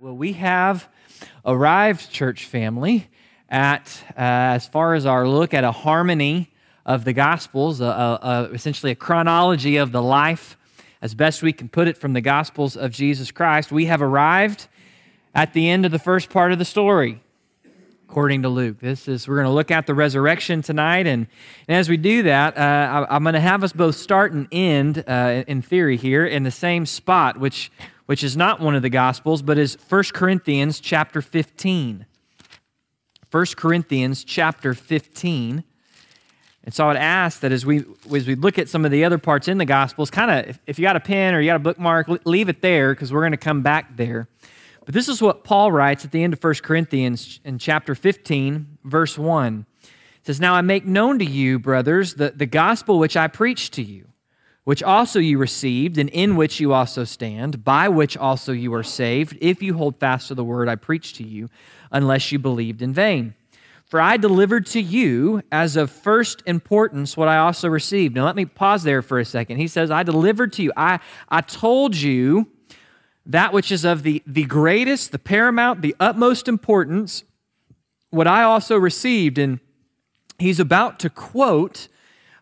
Well, we have arrived, church family, at uh, as far as our look at a harmony of the Gospels, essentially a chronology of the life, as best we can put it, from the Gospels of Jesus Christ. We have arrived at the end of the first part of the story, according to Luke. This is we're going to look at the resurrection tonight, and, and as we do that, uh, I, am going to have us both start and end, uh, in theory, here in the same spot, which which is not one of the Gospels, but is 1 Corinthians chapter 15. 1 Corinthians chapter 15. And so I would ask that as we, as we look at some of the other parts in the Gospels, kind of, if, if you got a pen or you got a bookmark, leave it there because we're going to come back there. But this is what Paul writes at the end of 1 Corinthians in chapter 15, verse 1. It says, Now I make known to you, brothers, the, the gospel which I preached to you which also you received, and in which you also stand, by which also you are saved, if you hold fast to the word I preached to you, unless you believed in vain. For I delivered to you as of first importance what I also received. Now let me pause there for a second. He says, I delivered to you, I, I told you that which is of the, the greatest, the paramount, the utmost importance, what I also received. And he's about to quote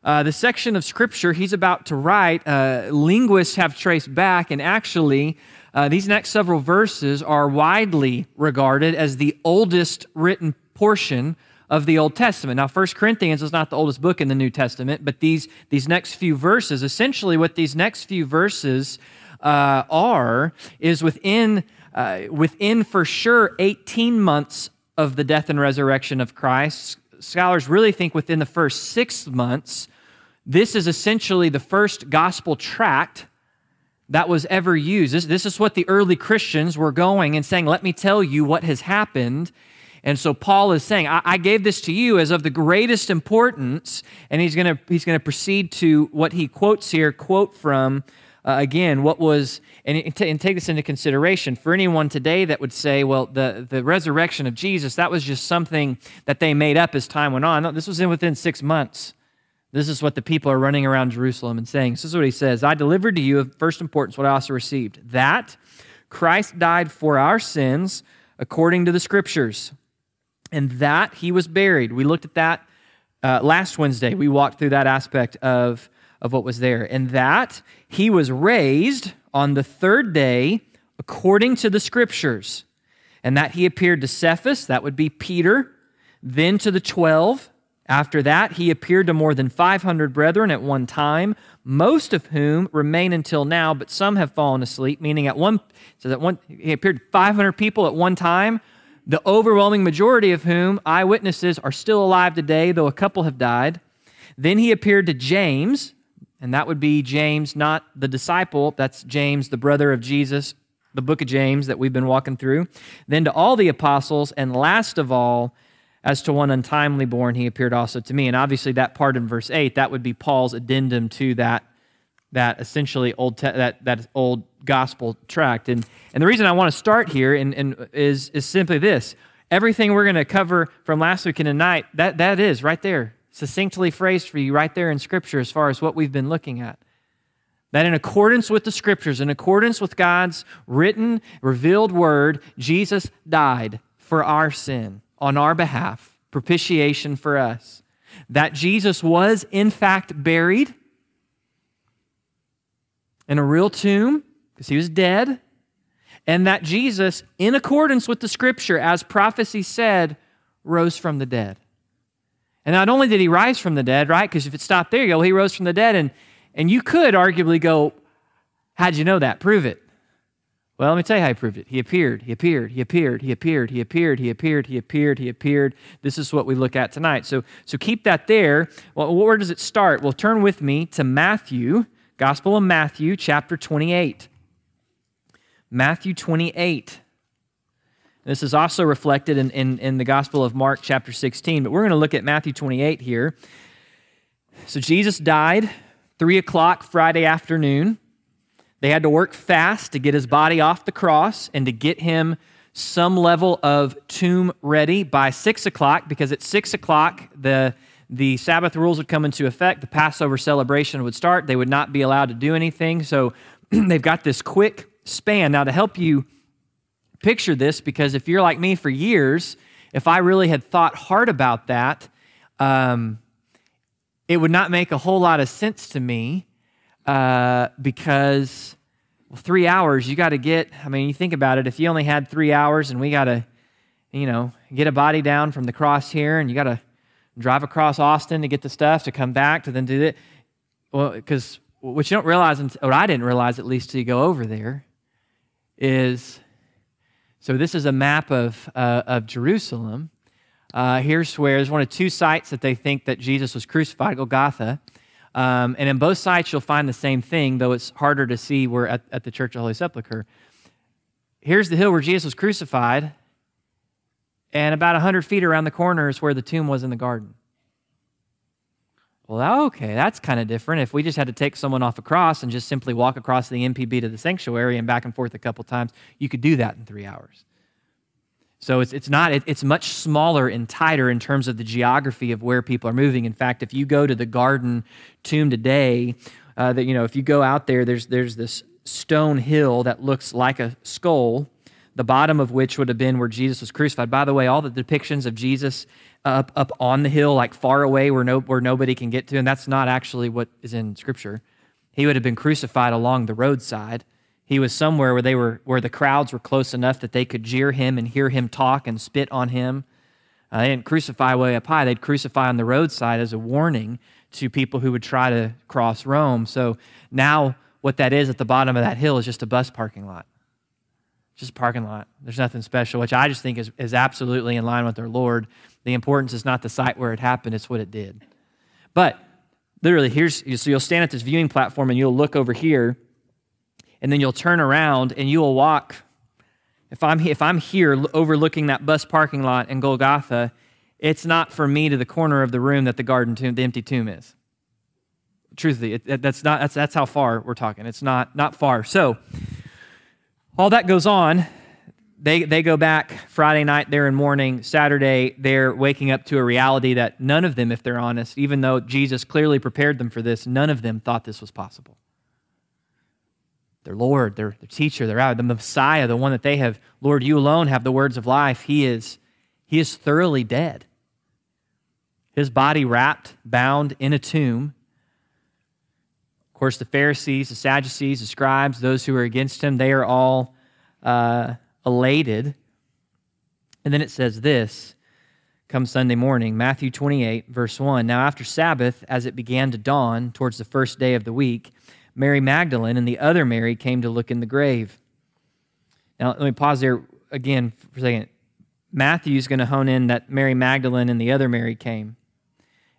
uh, the section of scripture he's about to write, uh, linguists have traced back, and actually, uh, these next several verses are widely regarded as the oldest written portion of the Old Testament. Now, First Corinthians is not the oldest book in the New Testament, but these, these next few verses, essentially, what these next few verses uh, are, is within, uh, within for sure 18 months of the death and resurrection of Christ. Scholars really think within the first six months this is essentially the first gospel tract that was ever used. This, this is what the early Christians were going and saying, Let me tell you what has happened. And so Paul is saying, I, I gave this to you as of the greatest importance. And he's going to he's going to proceed to what he quotes here, quote from uh, again, what was, and, and, take this into consideration for anyone today that would say, well, the, the resurrection of Jesus, that was just something that they made up as time went on. No, this was in within six months. This is what the people are running around Jerusalem and saying. This is what he says I delivered to you of first importance what I also received that Christ died for our sins according to the scriptures, and that he was buried. We looked at that uh, last Wednesday. We walked through that aspect of, of what was there, and that he was raised on the third day according to the scriptures, and that he appeared to Cephas, that would be Peter, then to the twelve. After that, he appeared to more than 500 brethren at one time, most of whom remain until now, but some have fallen asleep, meaning at one, so that one, he appeared to 500 people at one time, the overwhelming majority of whom, eyewitnesses, are still alive today, though a couple have died. Then he appeared to James, and that would be James, not the disciple, that's James, the brother of Jesus, the book of James that we've been walking through. Then to all the apostles, and last of all, as to one untimely born, he appeared also to me. And obviously, that part in verse 8, that would be Paul's addendum to that, that essentially old, te- that, that old gospel tract. And, and the reason I want to start here and, and is, is simply this everything we're going to cover from last week and tonight, that, that is right there, succinctly phrased for you right there in Scripture as far as what we've been looking at. That in accordance with the Scriptures, in accordance with God's written, revealed word, Jesus died for our sin on our behalf, propitiation for us. That Jesus was, in fact, buried in a real tomb because he was dead. And that Jesus, in accordance with the scripture, as prophecy said, rose from the dead. And not only did he rise from the dead, right? Because if it stopped there, you go, he rose from the dead. And, and you could arguably go, how'd you know that? Prove it. Well, let me tell you how he proved it. He appeared, he appeared, he appeared, he appeared, he appeared, he appeared, he appeared, he appeared. This is what we look at tonight. So, so keep that there. Well, where does it start? Well, turn with me to Matthew, Gospel of Matthew, chapter 28. Matthew 28. This is also reflected in, in, in the Gospel of Mark, chapter 16, but we're going to look at Matthew 28 here. So, Jesus died 3 o'clock Friday afternoon. They had to work fast to get his body off the cross and to get him some level of tomb ready by six o'clock, because at six o'clock, the, the Sabbath rules would come into effect. The Passover celebration would start. They would not be allowed to do anything. So they've got this quick span. Now, to help you picture this because if you're like me for years, if I really had thought hard about that, um, it would not make a whole lot of sense to me uh, because well, three hours, you got to get, I mean, you think about it, if you only had three hours and we got to, you know, get a body down from the cross here and you got to drive across Austin to get the stuff to come back to then do it. Well, because what you don't realize, what I didn't realize at least till you go over there, is so this is a map of, uh, of Jerusalem. Uh, here's where there's one of two sites that they think that Jesus was crucified, Golgotha. Um, and in both sites, you'll find the same thing, though it's harder to see where at, at the Church of Holy Sepulchre. Here's the hill where Jesus was crucified, and about 100 feet around the corner is where the tomb was in the garden. Well, okay, that's kind of different. If we just had to take someone off a cross and just simply walk across the MPB to the sanctuary and back and forth a couple times, you could do that in three hours. So it's, it's not, it, it's much smaller and tighter in terms of the geography of where people are moving. In fact, if you go to the garden tomb today, uh, that, you know, if you go out there, there's, there's this stone hill that looks like a skull, the bottom of which would have been where Jesus was crucified. By the way, all the depictions of Jesus up, up on the hill, like far away where, no, where nobody can get to. And that's not actually what is in Scripture. He would have been crucified along the roadside. He was somewhere where, they were, where the crowds were close enough that they could jeer him and hear him talk and spit on him. Uh, they didn't crucify way up high, they'd crucify on the roadside as a warning to people who would try to cross Rome. So now, what that is at the bottom of that hill is just a bus parking lot just a parking lot. There's nothing special, which I just think is, is absolutely in line with our Lord. The importance is not the site where it happened, it's what it did. But literally, here's so you'll stand at this viewing platform and you'll look over here, and then you'll turn around and you will walk. If I'm, if I'm here overlooking that bus parking lot in Golgotha, it's not for me to the corner of the room that the garden tomb, the empty tomb is. Truthfully, it, that's, not, that's, that's how far we're talking. It's not, not far. So, all that goes on they, they go back Friday night, they're in mourning. Saturday, they're waking up to a reality that none of them, if they're honest, even though Jesus clearly prepared them for this, none of them thought this was possible. Their Lord, their, their teacher, their the Messiah, the one that they have, Lord, you alone have the words of life. He is, he is thoroughly dead. His body wrapped, bound in a tomb. Of course, the Pharisees, the Sadducees, the scribes, those who are against him, they are all uh, elated. And then it says this come Sunday morning, Matthew 28, verse 1. Now, after Sabbath, as it began to dawn towards the first day of the week, Mary Magdalene and the other Mary came to look in the grave. Now, let me pause there again for a second. Matthew's going to hone in that Mary Magdalene and the other Mary came.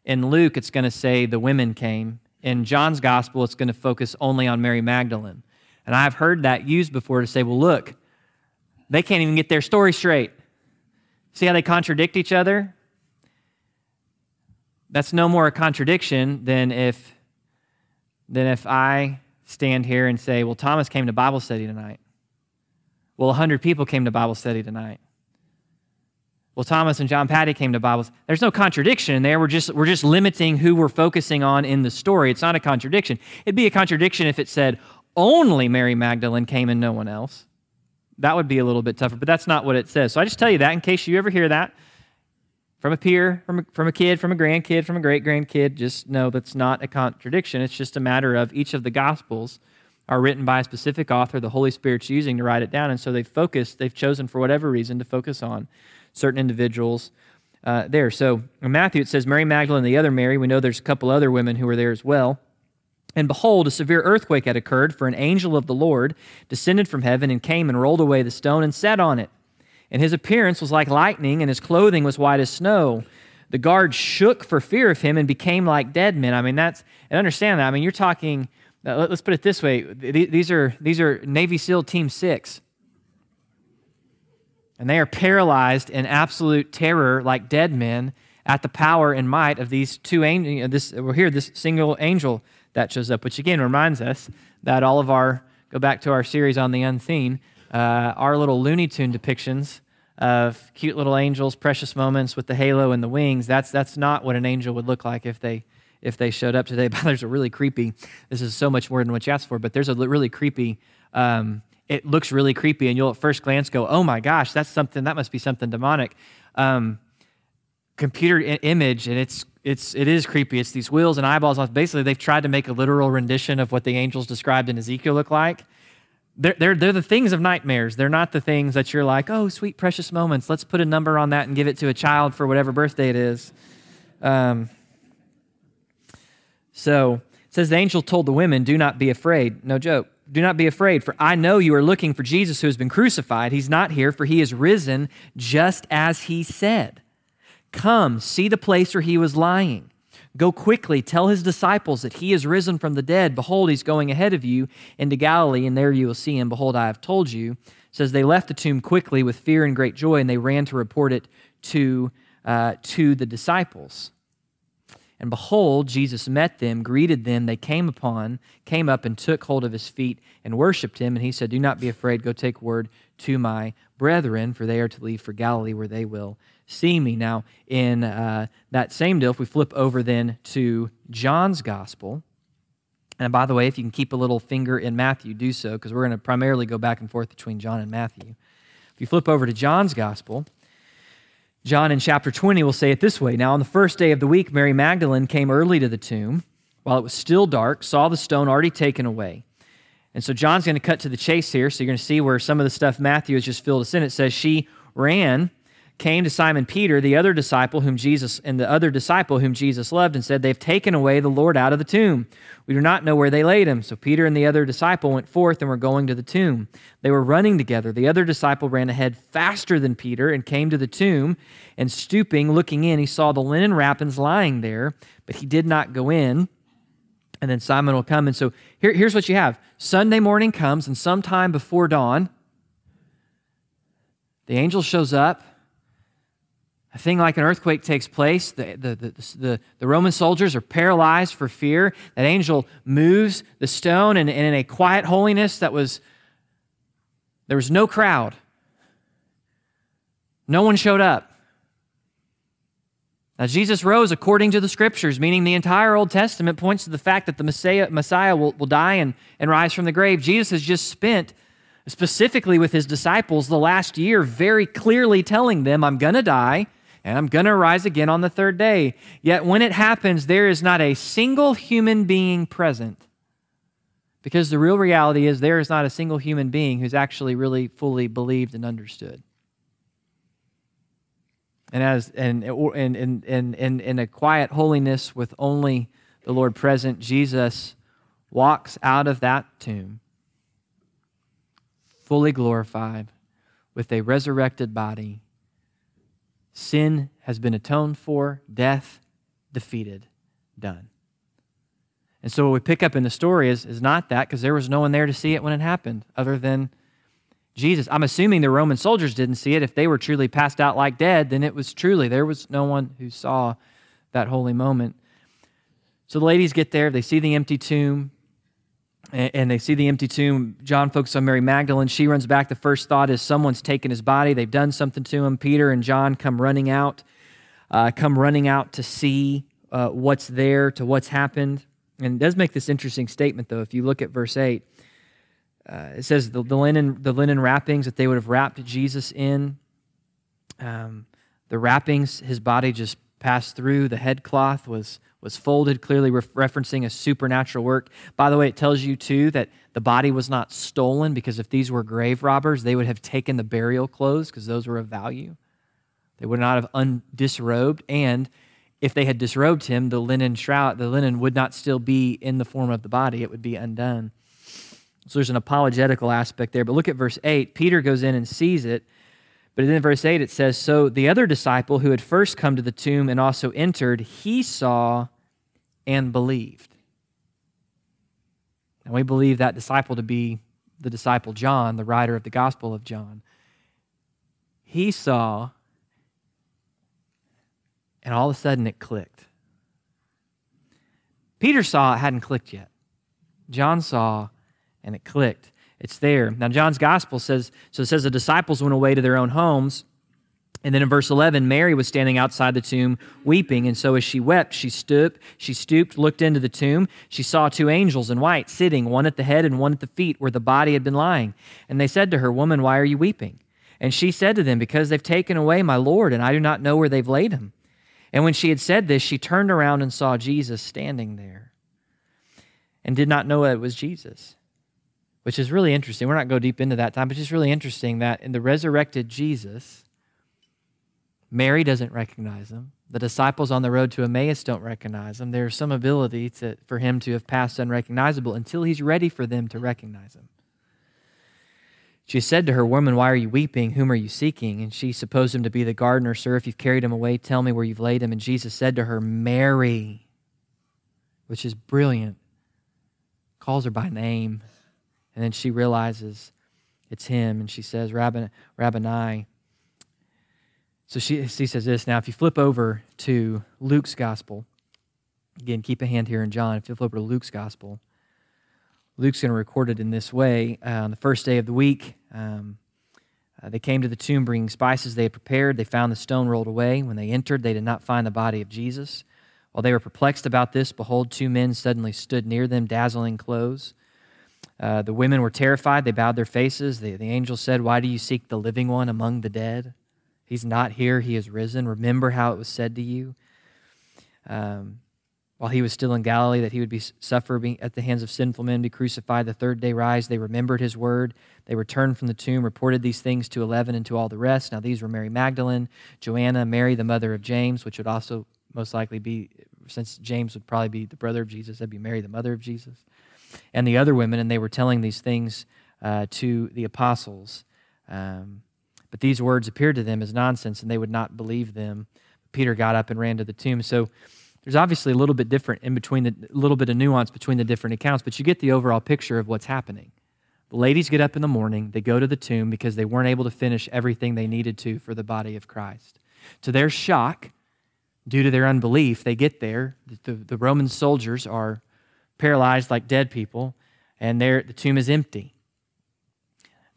In Luke, it's going to say the women came. In John's gospel, it's going to focus only on Mary Magdalene. And I've heard that used before to say, well, look, they can't even get their story straight. See how they contradict each other? That's no more a contradiction than if, than if I stand here and say, well, Thomas came to Bible study tonight. Well, 100 people came to Bible study tonight. Well, Thomas and John Patty came to Bible. Study. There's no contradiction there. We're just, we're just limiting who we're focusing on in the story. It's not a contradiction. It'd be a contradiction if it said only Mary Magdalene came and no one else. That would be a little bit tougher, but that's not what it says. So I just tell you that in case you ever hear that from a peer, from a, from a kid, from a grandkid, from a great grandkid, just know that's not a contradiction. It's just a matter of each of the Gospels are written by a specific author the Holy Spirit's using to write it down. And so they've focused, they've chosen for whatever reason to focus on certain individuals uh, there. So in Matthew, it says Mary Magdalene the other Mary. We know there's a couple other women who were there as well. And behold, a severe earthquake had occurred, for an angel of the Lord descended from heaven and came and rolled away the stone and sat on it. And his appearance was like lightning, and his clothing was white as snow. The guards shook for fear of him and became like dead men. I mean, that's, and understand that. I mean, you're talking, uh, let's put it this way these are, these are Navy SEAL Team 6. And they are paralyzed in absolute terror like dead men at the power and might of these two angels. This, we're here, this single angel that shows up, which again reminds us that all of our, go back to our series on the unseen, uh, our little Looney Tune depictions of cute little angels, precious moments with the halo and the wings, that's, that's not what an angel would look like if they, if they showed up today. But there's a really creepy, this is so much more than what you asked for, but there's a really creepy um, it looks really creepy, and you'll at first glance go, "Oh my gosh, that's something. That must be something demonic." Um, computer image, and it's it's it is creepy. It's these wheels and eyeballs. Off. Basically, they've tried to make a literal rendition of what the angels described in Ezekiel look like. They're, they're, they're the things of nightmares. They're not the things that you're like, oh, sweet, precious moments. Let's put a number on that and give it to a child for whatever birthday it is. Um, so it says the angel told the women, Do not be afraid. No joke. Do not be afraid, for I know you are looking for Jesus who has been crucified. He's not here, for he is risen just as he said. Come, see the place where he was lying. Go quickly, tell his disciples that he is risen from the dead. Behold, he's going ahead of you into Galilee, and there you will see him. Behold, I have told you. It says they left the tomb quickly with fear and great joy, and they ran to report it to, uh, to the disciples. And behold, Jesus met them, greeted them. They came upon, came up and took hold of his feet and worshiped him. And he said, Do not be afraid. Go take word to my brethren, for they are to leave for Galilee, where they will see me. Now, in uh, that same deal, if we flip over then to John's gospel, and by the way, if you can keep a little finger in Matthew, do so, because we're going to primarily go back and forth between John and Matthew. If you flip over to John's gospel, John in chapter 20 will say it this way Now, on the first day of the week, Mary Magdalene came early to the tomb while it was still dark, saw the stone already taken away. And so John's going to cut to the chase here. So you're going to see where some of the stuff Matthew has just filled us in. It says, She ran came to Simon Peter, the other disciple whom Jesus and the other disciple whom Jesus loved, and said, They've taken away the Lord out of the tomb. We do not know where they laid him. So Peter and the other disciple went forth and were going to the tomb. They were running together. The other disciple ran ahead faster than Peter and came to the tomb. And stooping, looking in, he saw the linen wrappings lying there, but he did not go in. And then Simon will come. And so here, here's what you have Sunday morning comes, and sometime before dawn, the angel shows up a thing like an earthquake takes place. The, the, the, the, Roman soldiers are paralyzed for fear. That angel moves the stone, and, and in a quiet holiness that was, there was no crowd. No one showed up. Now, Jesus rose according to the scriptures, meaning the entire Old Testament points to the fact that the Messiah, Messiah will, will die and, and rise from the grave. Jesus has just spent, specifically with his disciples, the last year very clearly telling them, I'm going to die and I'm going to rise again on the third day. Yet when it happens, there is not a single human being present. Because the real reality is, there is not a single human being who's actually really fully believed and understood. And as and in, in, in, in, in a quiet holiness with only the Lord present, Jesus walks out of that tomb fully glorified with a resurrected body Sin has been atoned for, death defeated, done. And so what we pick up in the story is, is not that, because there was no one there to see it when it happened, other than Jesus. I'm assuming the Roman soldiers didn't see it. If they were truly passed out like dead, then it was truly, there was no one who saw that holy moment. So the ladies get there, they see the empty tomb and they see the empty tomb. John focuses on Mary Magdalene. She runs back. The first thought is someone's taken his body. They've done something to him. Peter and John come running out, uh, come running out to see uh, what's there, to what's happened. And it does make this interesting statement, though. If you look at verse 8, uh, it says the, the, linen, the linen wrappings that they would have wrapped Jesus in, um, the wrappings, his body just passed through. The headcloth was was folded, clearly referencing a supernatural work. By the way, it tells you too that the body was not stolen because if these were grave robbers, they would have taken the burial clothes because those were of value. They would not have undisrobed, and if they had disrobed him, the linen shroud, the linen would not still be in the form of the body; it would be undone. So there's an apologetical aspect there. But look at verse eight. Peter goes in and sees it. But in verse 8, it says So the other disciple who had first come to the tomb and also entered, he saw and believed. And we believe that disciple to be the disciple John, the writer of the Gospel of John. He saw, and all of a sudden it clicked. Peter saw it hadn't clicked yet. John saw, and it clicked. It's there. Now, John's Gospel says so it says the disciples went away to their own homes And then in verse 11, Mary was standing outside the tomb weeping. And so as she wept, she stooped, she stooped, looked into the tomb. She saw two angels in white sitting, one at the head and one at the feet where the body had been lying. And they said to her, Woman, why are you weeping? And she said to them, Because they've taken away my Lord, and I do not know where they've laid him. And when she had said this, she turned around and saw Jesus standing there and did not know it was Jesus, which is really interesting. We're not go deep into that time, but it's just really interesting that in the resurrected Jesus, Mary doesn't recognize him. The disciples on the road to Emmaus don't recognize him. There's some ability to, for him to have passed unrecognizable until he's ready for them to recognize him. She said to her, Woman, why are you weeping? Whom are you seeking? And she supposed him to be the gardener. Sir, if you've carried him away, tell me where you've laid him. And Jesus said to her, Mary, which is brilliant, calls her by name. And then she realizes it's him. And she says, Rabboni so she, she says this. Now, if you flip over to Luke's gospel, again, keep a hand here in John. If you flip over to Luke's gospel, Luke's going to record it in this way. Uh, on the first day of the week, um, uh, they came to the tomb bringing spices they had prepared. They found the stone rolled away. When they entered, they did not find the body of Jesus. While they were perplexed about this, behold, two men suddenly stood near them, dazzling clothes. Uh, the women were terrified. They bowed their faces. The, the angel said, Why do you seek the living one among the dead? He's not here, he is risen. Remember how it was said to you um, while he was still in Galilee that he would be suffer at the hands of sinful men, be crucified, the third day rise. They remembered his word. They returned from the tomb, reported these things to eleven and to all the rest. Now these were Mary Magdalene, Joanna, Mary, the mother of James, which would also most likely be, since James would probably be the brother of Jesus, that'd be Mary, the mother of Jesus, and the other women, and they were telling these things uh, to the apostles. Um, but these words appeared to them as nonsense, and they would not believe them. Peter got up and ran to the tomb. So there's obviously a little bit different in between the little bit of nuance between the different accounts, but you get the overall picture of what's happening. The ladies get up in the morning, they go to the tomb because they weren't able to finish everything they needed to for the body of Christ. To their shock, due to their unbelief, they get there. The, the Roman soldiers are paralyzed like dead people, and the tomb is empty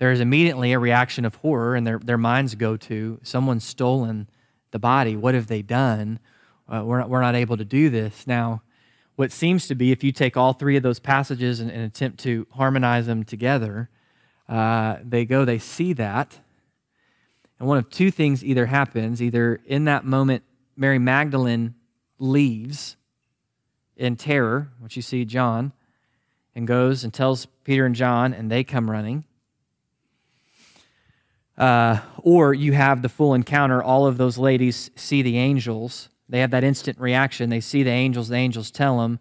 there is immediately a reaction of horror, and their, their minds go to someone's stolen the body. What have they done? Uh, we're, not, we're not able to do this. Now, what seems to be, if you take all three of those passages and, and attempt to harmonize them together, uh, they go, they see that. And one of two things either happens either in that moment, Mary Magdalene leaves in terror, which you see John, and goes and tells Peter and John, and they come running. Uh, or you have the full encounter. All of those ladies see the angels. They have that instant reaction. They see the angels. The angels tell them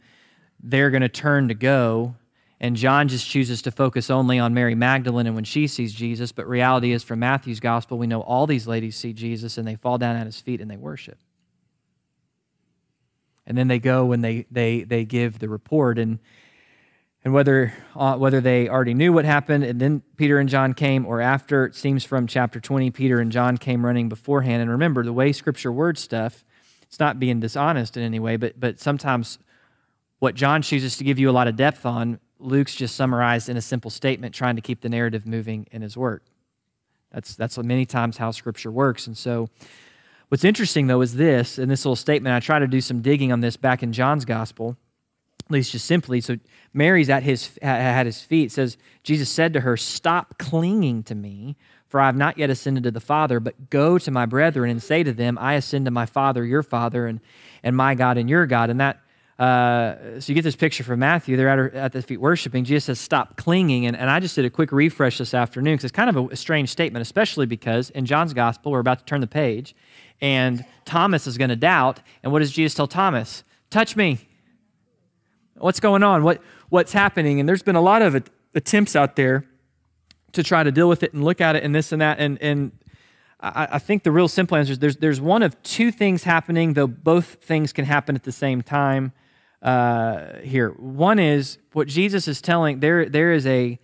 they're going to turn to go. And John just chooses to focus only on Mary Magdalene and when she sees Jesus. But reality is, from Matthew's gospel, we know all these ladies see Jesus and they fall down at his feet and they worship. And then they go and they, they, they give the report. And and whether, uh, whether they already knew what happened and then Peter and John came, or after, it seems from chapter 20, Peter and John came running beforehand. And remember, the way Scripture words stuff, it's not being dishonest in any way, but, but sometimes what John chooses to give you a lot of depth on, Luke's just summarized in a simple statement, trying to keep the narrative moving in his work. That's, that's many times how Scripture works. And so, what's interesting, though, is this, in this little statement, I try to do some digging on this back in John's Gospel at least just simply. So Mary's at his at his feet. Says Jesus said to her, "Stop clinging to me, for I have not yet ascended to the Father, but go to my brethren and say to them, I ascend to my Father, your Father, and and my God and your God." And that. Uh, so you get this picture from Matthew. They're at, her, at the feet worshiping. Jesus says, "Stop clinging." And, and I just did a quick refresh this afternoon because it's kind of a, a strange statement, especially because in John's Gospel we're about to turn the page, and Thomas is going to doubt. And what does Jesus tell Thomas? Touch me What's going on? What, what's happening? And there's been a lot of attempts out there to try to deal with it and look at it and this and that. And, and I, I think the real simple answer is there's, there's one of two things happening, though both things can happen at the same time uh, here. One is what Jesus is telling, there, there is a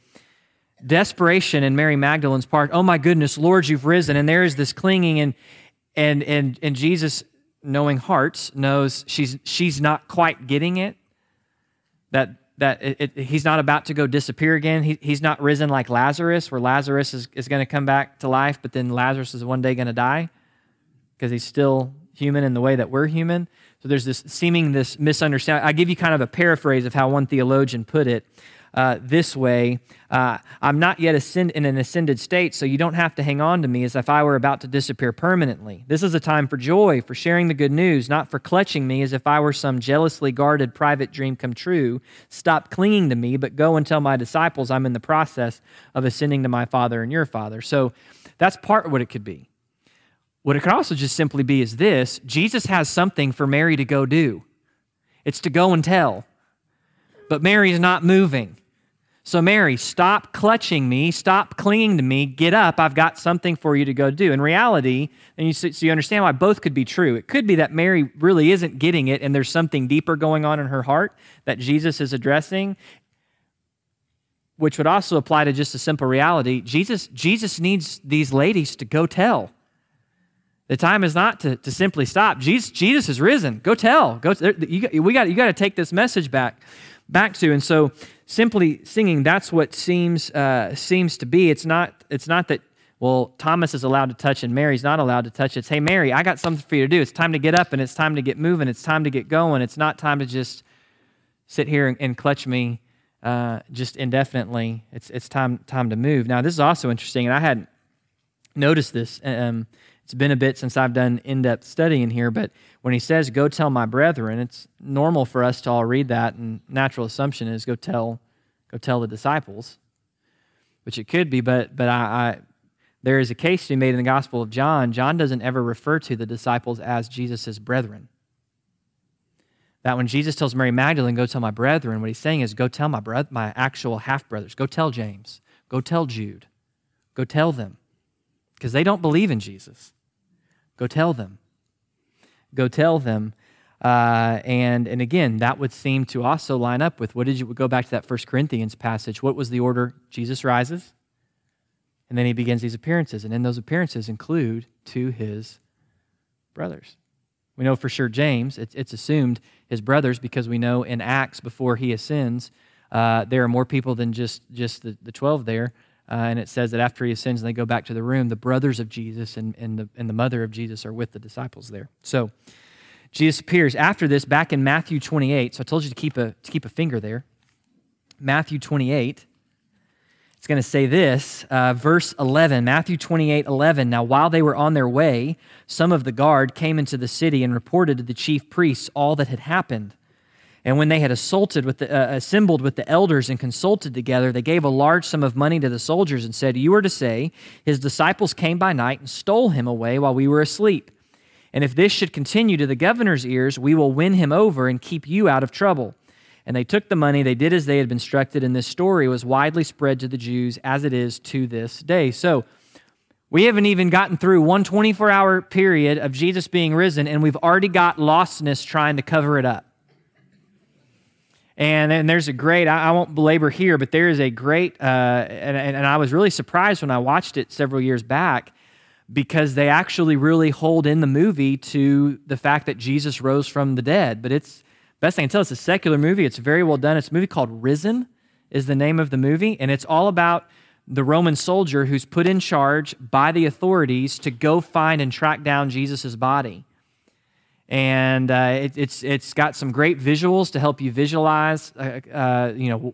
desperation in Mary Magdalene's part. Oh my goodness, Lord, you've risen. And there is this clinging, and, and, and, and Jesus, knowing hearts, knows she's, she's not quite getting it that that it, it, he's not about to go disappear again. He, he's not risen like Lazarus, where Lazarus is, is going to come back to life, but then Lazarus is one day going to die. because he's still human in the way that we're human. So there's this seeming this misunderstanding. I give you kind of a paraphrase of how one theologian put it uh, this way uh, I'm not yet ascend- in an ascended state, so you don't have to hang on to me as if I were about to disappear permanently. This is a time for joy, for sharing the good news, not for clutching me as if I were some jealously guarded private dream come true. Stop clinging to me, but go and tell my disciples I'm in the process of ascending to my Father and your Father. So that's part of what it could be. What it could also just simply be is this Jesus has something for Mary to go do. It's to go and tell. But Mary's not moving. So, Mary, stop clutching me, stop clinging to me, get up. I've got something for you to go do. In reality, and you, so you understand why both could be true. It could be that Mary really isn't getting it, and there's something deeper going on in her heart that Jesus is addressing, which would also apply to just a simple reality. Jesus, Jesus needs these ladies to go tell. The time is not to, to simply stop. Jesus, Jesus is risen. Go tell. Go. You, we got, you got to take this message back back to. And so simply singing, that's what seems, uh, seems to be. It's not, it's not that, well, Thomas is allowed to touch and Mary's not allowed to touch. It's, hey, Mary, I got something for you to do. It's time to get up and it's time to get moving. It's time to get going. It's not time to just sit here and, and clutch me uh, just indefinitely. It's, it's time, time to move. Now, this is also interesting, and I hadn't noticed this. Um, it's been a bit since I've done in depth studying here, but when he says, Go tell my brethren, it's normal for us to all read that, and natural assumption is go tell, go tell the disciples, which it could be, but, but I, I there is a case to be made in the Gospel of John. John doesn't ever refer to the disciples as Jesus' brethren. That when Jesus tells Mary Magdalene, go tell my brethren, what he's saying is, go tell my, my actual half brothers. Go tell James. Go tell Jude. Go tell them. Because they don't believe in Jesus. Go tell them. Go tell them. Uh, and, and again, that would seem to also line up with what did you go back to that First Corinthians passage? What was the order? Jesus rises, and then he begins these appearances. And in those appearances include to his brothers. We know for sure James, it's, it's assumed his brothers because we know in Acts before he ascends, uh, there are more people than just, just the, the 12 there. Uh, and it says that after he ascends and they go back to the room, the brothers of Jesus and, and, the, and the mother of Jesus are with the disciples there. So Jesus appears after this back in Matthew 28. So I told you to keep a, to keep a finger there. Matthew 28. It's going to say this, uh, verse 11, Matthew 28 11. Now, while they were on their way, some of the guard came into the city and reported to the chief priests all that had happened. And when they had assaulted with the, uh, assembled with the elders and consulted together, they gave a large sum of money to the soldiers and said, You are to say, His disciples came by night and stole him away while we were asleep. And if this should continue to the governor's ears, we will win him over and keep you out of trouble. And they took the money, they did as they had been instructed, and this story was widely spread to the Jews as it is to this day. So, we haven't even gotten through one 24 hour period of Jesus being risen, and we've already got lostness trying to cover it up. And, and there's a great, I, I won't belabor here, but there is a great, uh, and, and I was really surprised when I watched it several years back because they actually really hold in the movie to the fact that Jesus rose from the dead. But it's, best I can tell, it's a secular movie. It's very well done. It's a movie called Risen, is the name of the movie. And it's all about the Roman soldier who's put in charge by the authorities to go find and track down Jesus' body and uh, it, it's it's got some great visuals to help you visualize. Uh, uh, you know,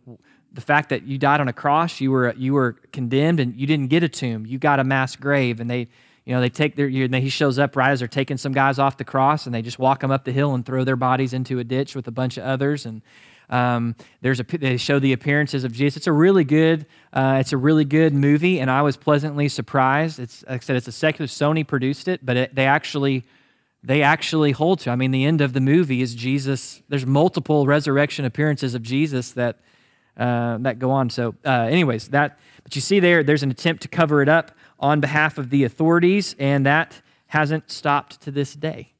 the fact that you died on a cross, you were you were condemned, and you didn't get a tomb. You got a mass grave, and they. You know, they take their, you he shows up right as they're taking some guys off the cross and they just walk them up the hill and throw their bodies into a ditch with a bunch of others. And um, there's a, they show the appearances of Jesus. It's a really good, uh, it's a really good movie, and I was pleasantly surprised. It's like I said, it's a secular. Sony produced it, but it, they actually they actually hold to. I mean, the end of the movie is Jesus. There's multiple resurrection appearances of Jesus that uh, that go on. So, uh, anyways, that. But you see there, there's an attempt to cover it up on behalf of the authorities, and that hasn't stopped to this day.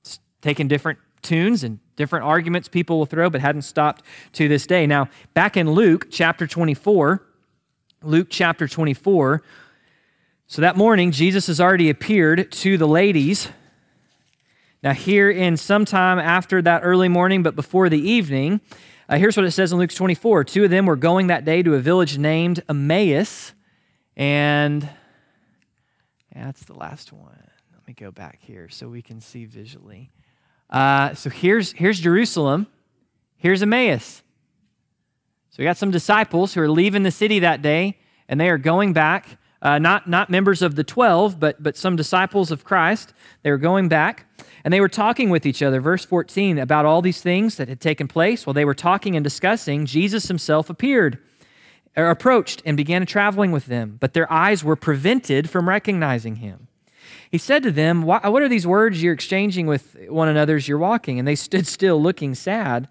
It's taken different tunes and different arguments people will throw, but hadn't stopped to this day. Now, back in Luke chapter 24, Luke chapter 24. So that morning, Jesus has already appeared to the ladies now, here in sometime after that early morning, but before the evening, uh, here's what it says in Luke 24. Two of them were going that day to a village named Emmaus, and yeah, that's the last one. Let me go back here so we can see visually. Uh, so here's, here's Jerusalem. Here's Emmaus. So we got some disciples who are leaving the city that day, and they are going back. Uh, not, not members of the 12, but, but some disciples of Christ. They were going back, and they were talking with each other, verse 14, about all these things that had taken place. While they were talking and discussing, Jesus himself appeared, or approached, and began traveling with them, but their eyes were prevented from recognizing him. He said to them, What are these words you're exchanging with one another as you're walking? And they stood still, looking sad.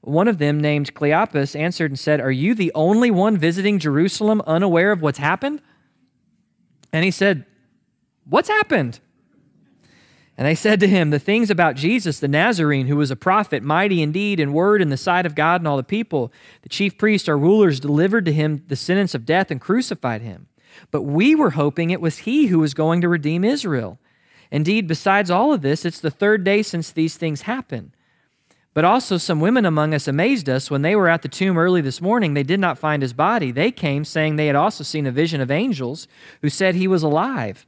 One of them, named Cleopas, answered and said, Are you the only one visiting Jerusalem unaware of what's happened? And he said, What's happened? And they said to him, The things about Jesus the Nazarene, who was a prophet, mighty indeed in word in the sight of God and all the people. The chief priests, our rulers, delivered to him the sentence of death and crucified him. But we were hoping it was he who was going to redeem Israel. Indeed, besides all of this, it's the third day since these things happened. But also, some women among us amazed us when they were at the tomb early this morning. They did not find his body. They came saying they had also seen a vision of angels who said he was alive.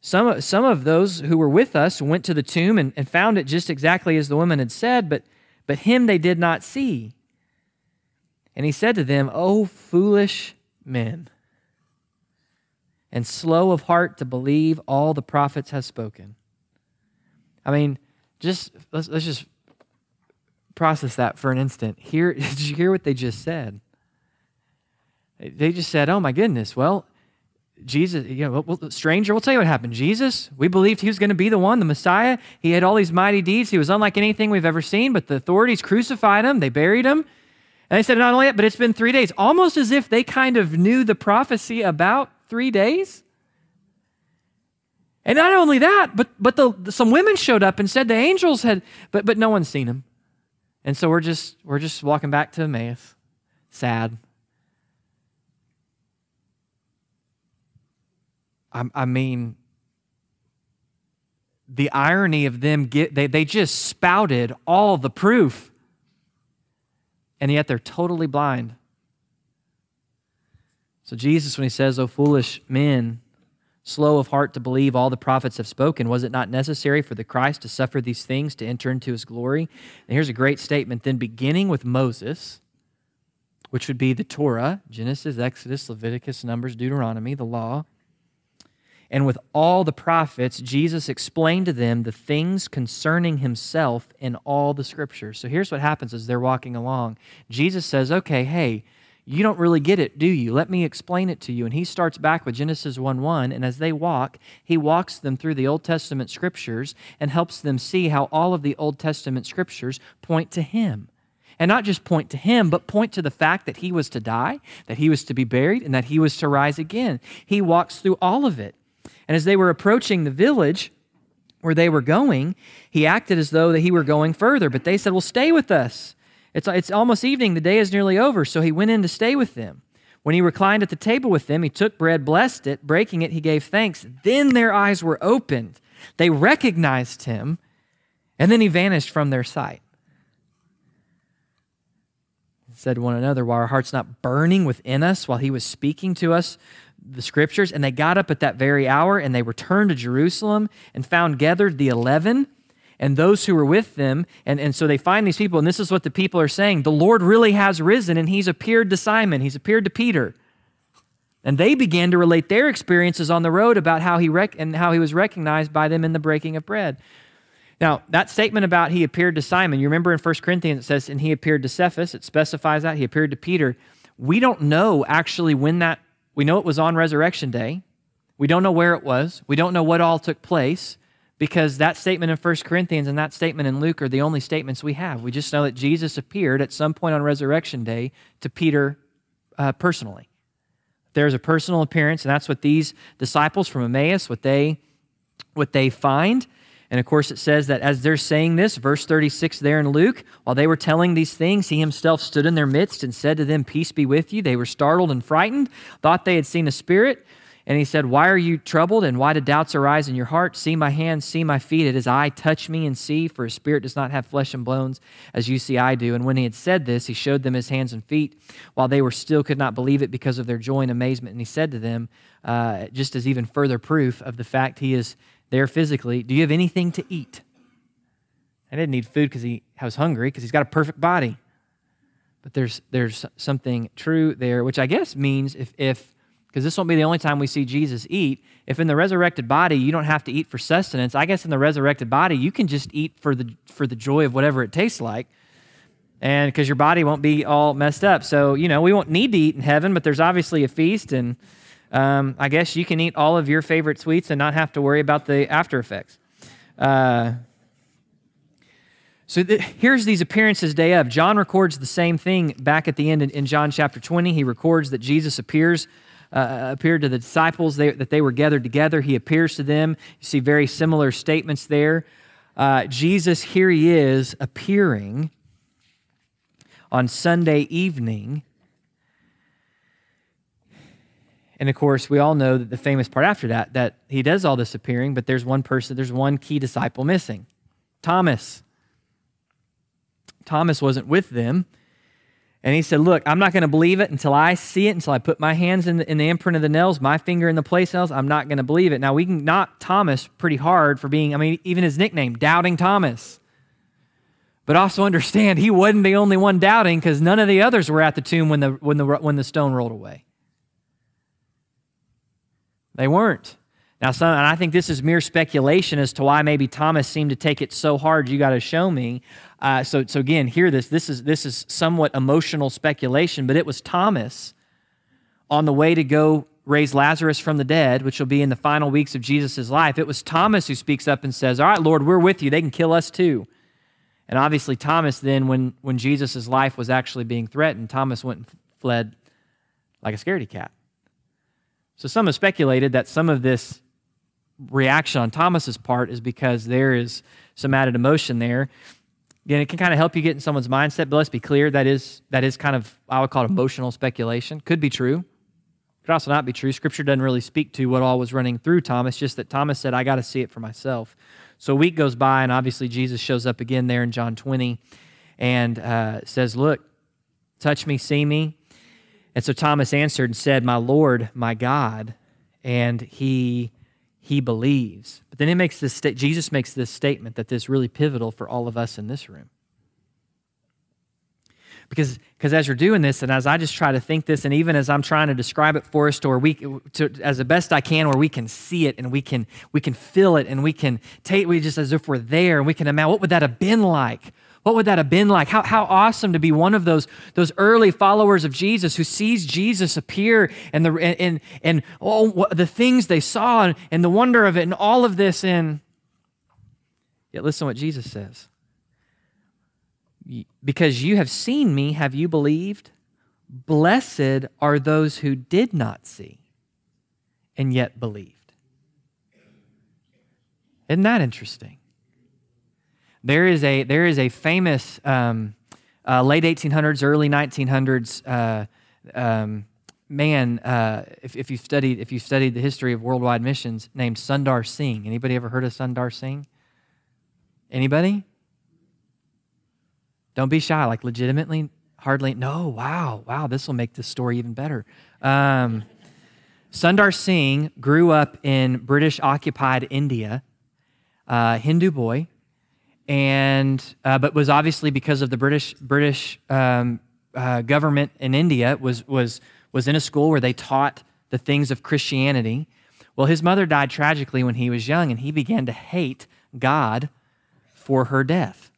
Some, some of those who were with us went to the tomb and, and found it just exactly as the woman had said, but, but him they did not see. And he said to them, O foolish men, and slow of heart to believe all the prophets have spoken. I mean, just let's, let's just process that for an instant. Here, did you hear what they just said? They just said, "Oh my goodness." Well, Jesus, you know, well, stranger, we'll tell you what happened. Jesus, we believed he was going to be the one, the Messiah. He had all these mighty deeds. He was unlike anything we've ever seen, but the authorities crucified him. They buried him. And they said, not only that, but it's been three days, almost as if they kind of knew the prophecy about three days. And not only that, but, but the, some women showed up and said the angels had, but, but no one's seen him. And so we're just, we're just walking back to Emmaus, sad. I, I mean, the irony of them, get, they, they just spouted all the proof, and yet they're totally blind. So, Jesus, when he says, O foolish men, slow of heart to believe all the prophets have spoken, was it not necessary for the Christ to suffer these things to enter into his glory? And here's a great statement. Then, beginning with Moses, which would be the Torah, Genesis, Exodus, Leviticus, Numbers, Deuteronomy, the law, and with all the prophets, Jesus explained to them the things concerning himself in all the scriptures. So here's what happens as they're walking along. Jesus says, Okay, hey, you don't really get it, do you? Let me explain it to you. And he starts back with Genesis 1 1. And as they walk, he walks them through the Old Testament scriptures and helps them see how all of the Old Testament scriptures point to him. And not just point to him, but point to the fact that he was to die, that he was to be buried, and that he was to rise again. He walks through all of it. And as they were approaching the village, where they were going, he acted as though that he were going further. But they said, Well, stay with us. It's, it's almost evening. The day is nearly over. So he went in to stay with them. When he reclined at the table with them, he took bread, blessed it, breaking it, he gave thanks. Then their eyes were opened. They recognized him, and then he vanished from their sight. said one another, While our hearts not burning within us while he was speaking to us the scriptures? And they got up at that very hour and they returned to Jerusalem and found gathered the eleven and those who were with them. And, and so they find these people, and this is what the people are saying The Lord really has risen, and he's appeared to Simon, he's appeared to Peter. And they began to relate their experiences on the road about how he rec- and how he was recognized by them in the breaking of bread. Now, that statement about he appeared to Simon, you remember in 1 Corinthians it says, and he appeared to Cephas, it specifies that, he appeared to Peter. We don't know actually when that, we know it was on resurrection day. We don't know where it was. We don't know what all took place because that statement in 1 Corinthians and that statement in Luke are the only statements we have. We just know that Jesus appeared at some point on Resurrection Day to Peter uh, personally. There's a personal appearance, and that's what these disciples from Emmaus, what they, what they find. And of course, it says that as they're saying this, verse 36 there in Luke, while they were telling these things, he himself stood in their midst and said to them, Peace be with you. They were startled and frightened, thought they had seen a spirit And he said, Why are you troubled and why do doubts arise in your heart? See my hands, see my feet. It is I. Touch me and see, for a spirit does not have flesh and bones as you see I do. And when he had said this, he showed them his hands and feet, while they were still could not believe it because of their joy and amazement. And he said to them, uh, just as even further proof of the fact he is there physically, Do you have anything to eat? I didn't need food because he was hungry, because he's got a perfect body. But there's, there's something true there, which I guess means if, if because this won't be the only time we see Jesus eat. If in the resurrected body you don't have to eat for sustenance, I guess in the resurrected body you can just eat for the for the joy of whatever it tastes like. And because your body won't be all messed up. So, you know, we won't need to eat in heaven, but there's obviously a feast. And um, I guess you can eat all of your favorite sweets and not have to worry about the after effects. Uh, so th- here's these appearances day of. John records the same thing back at the end in, in John chapter 20. He records that Jesus appears uh, appeared to the disciples they, that they were gathered together. He appears to them. You see very similar statements there. Uh, Jesus, here he is appearing on Sunday evening. And of course, we all know that the famous part after that, that he does all this appearing, but there's one person, there's one key disciple missing Thomas. Thomas wasn't with them. And he said, Look, I'm not going to believe it until I see it, until I put my hands in the, in the imprint of the nails, my finger in the place nails. I'm not going to believe it. Now, we can knock Thomas pretty hard for being, I mean, even his nickname, Doubting Thomas. But also understand he wasn't the only one doubting because none of the others were at the tomb when the, when, the, when the stone rolled away. They weren't. Now, some, and I think this is mere speculation as to why maybe Thomas seemed to take it so hard. You got to show me. Uh, so, so again, hear this. This is this is somewhat emotional speculation, but it was Thomas on the way to go raise Lazarus from the dead, which will be in the final weeks of Jesus' life. It was Thomas who speaks up and says, "All right, Lord, we're with you. They can kill us too." And obviously, Thomas then, when when Jesus' life was actually being threatened, Thomas went and fled like a scaredy cat. So some have speculated that some of this reaction on Thomas's part is because there is some added emotion there. Again, it can kind of help you get in someone's mindset, but let's be clear that is that is kind of I would call it emotional speculation. Could be true, could also not be true. Scripture doesn't really speak to what all was running through Thomas, just that Thomas said, "I got to see it for myself." So a week goes by, and obviously Jesus shows up again there in John 20, and uh, says, "Look, touch me, see me." And so Thomas answered and said, "My Lord, my God," and he he believes. But then he makes this sta- Jesus makes this statement that is really pivotal for all of us in this room. Because, because as you're doing this, and as I just try to think this, and even as I'm trying to describe it for us, or we, to, as the best I can, where we can see it and we can we can feel it and we can take we just as if we're there and we can imagine what would that have been like? What would that have been like? How, how awesome to be one of those, those early followers of Jesus who sees Jesus appear and, the, and, and, and oh, the things they saw and, and the wonder of it and all of this. And yet, listen to what Jesus says. Because you have seen me, have you believed? Blessed are those who did not see and yet believed. Isn't that interesting? There is a, there is a famous um, uh, late 1800s, early 1900s uh, um, man, uh, if, if, you've studied, if you've studied the history of worldwide missions, named Sundar Singh. Anybody ever heard of Sundar Singh? Anybody? Don't be shy, like legitimately, hardly. No, wow, wow, this will make this story even better. Um, Sundar Singh grew up in British occupied India, uh, Hindu boy, and uh, but was obviously because of the British British um, uh, government in India was was was in a school where they taught the things of Christianity. Well, his mother died tragically when he was young, and he began to hate God for her death.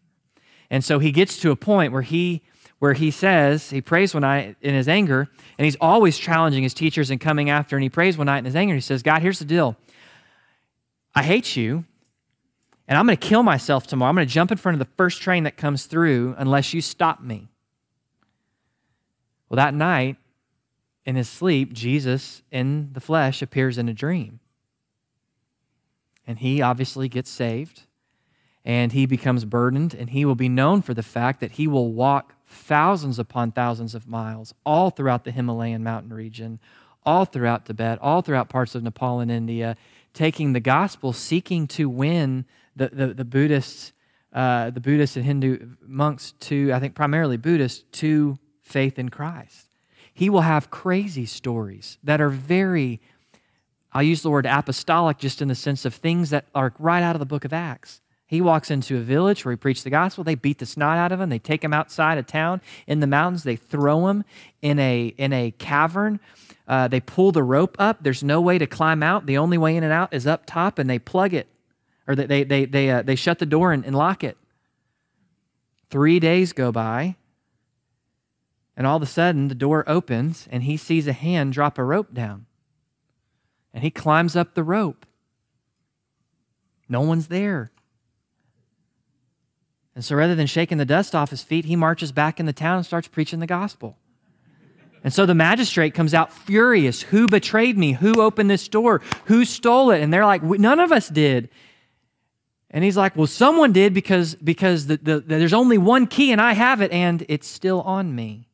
And so he gets to a point where he where he says he prays one night in his anger, and he's always challenging his teachers and coming after. And he prays one night in his anger. And he says, "God, here's the deal. I hate you, and I'm going to kill myself tomorrow. I'm going to jump in front of the first train that comes through unless you stop me. Well, that night, in his sleep, Jesus in the flesh appears in a dream. And he obviously gets saved and he becomes burdened, and he will be known for the fact that he will walk thousands upon thousands of miles all throughout the Himalayan mountain region, all throughout Tibet, all throughout parts of Nepal and India, taking the gospel, seeking to win the, the, the Buddhists, uh, the Buddhists and Hindu monks to, I think primarily Buddhists, to faith in Christ. He will have crazy stories that are very, I'll use the word apostolic just in the sense of things that are right out of the book of Acts. He walks into a village where he preached the gospel. They beat the snot out of him. They take him outside of town in the mountains. They throw him in a, in a cavern. Uh, they pull the rope up. There's no way to climb out. The only way in and out is up top, and they plug it, or they, they, they, uh, they shut the door and, and lock it. Three days go by, and all of a sudden the door opens, and he sees a hand drop a rope down. And he climbs up the rope. No one's there. And so rather than shaking the dust off his feet, he marches back in the town and starts preaching the gospel. And so the magistrate comes out furious. Who betrayed me? Who opened this door? Who stole it? And they're like, none of us did. And he's like, well, someone did because, because the, the, the, there's only one key and I have it and it's still on me.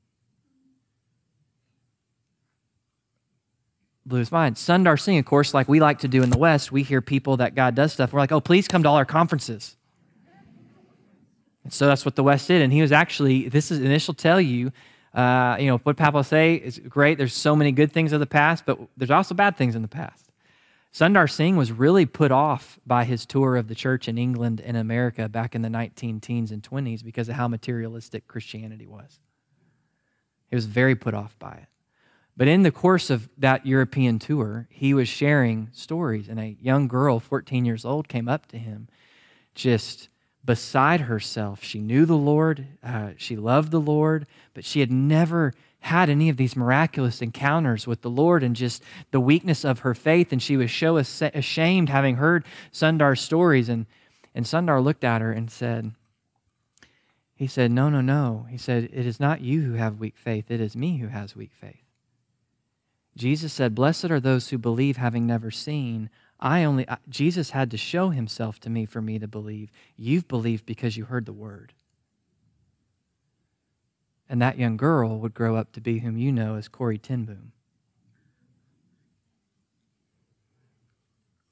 Blew his mind. Sundar Singh, of course, like we like to do in the West, we hear people that God does stuff. We're like, oh, please come to all our conferences. And so that's what the West did. And he was actually, this is, will tell you, uh, you know, what Papa say is great. There's so many good things of the past, but there's also bad things in the past. Sundar Singh was really put off by his tour of the church in England and America back in the 19 teens and 20s because of how materialistic Christianity was. He was very put off by it. But in the course of that European tour, he was sharing stories, and a young girl, 14 years old, came up to him just beside herself. She knew the Lord, uh, she loved the Lord, but she had never had any of these miraculous encounters with the Lord and just the weakness of her faith. And she was so ashamed having heard Sundar's stories. And, and Sundar looked at her and said, He said, No, no, no. He said, It is not you who have weak faith, it is me who has weak faith. Jesus said, Blessed are those who believe having never seen. I only, Jesus had to show himself to me for me to believe. You've believed because you heard the word. And that young girl would grow up to be whom you know as Corrie ten Boom.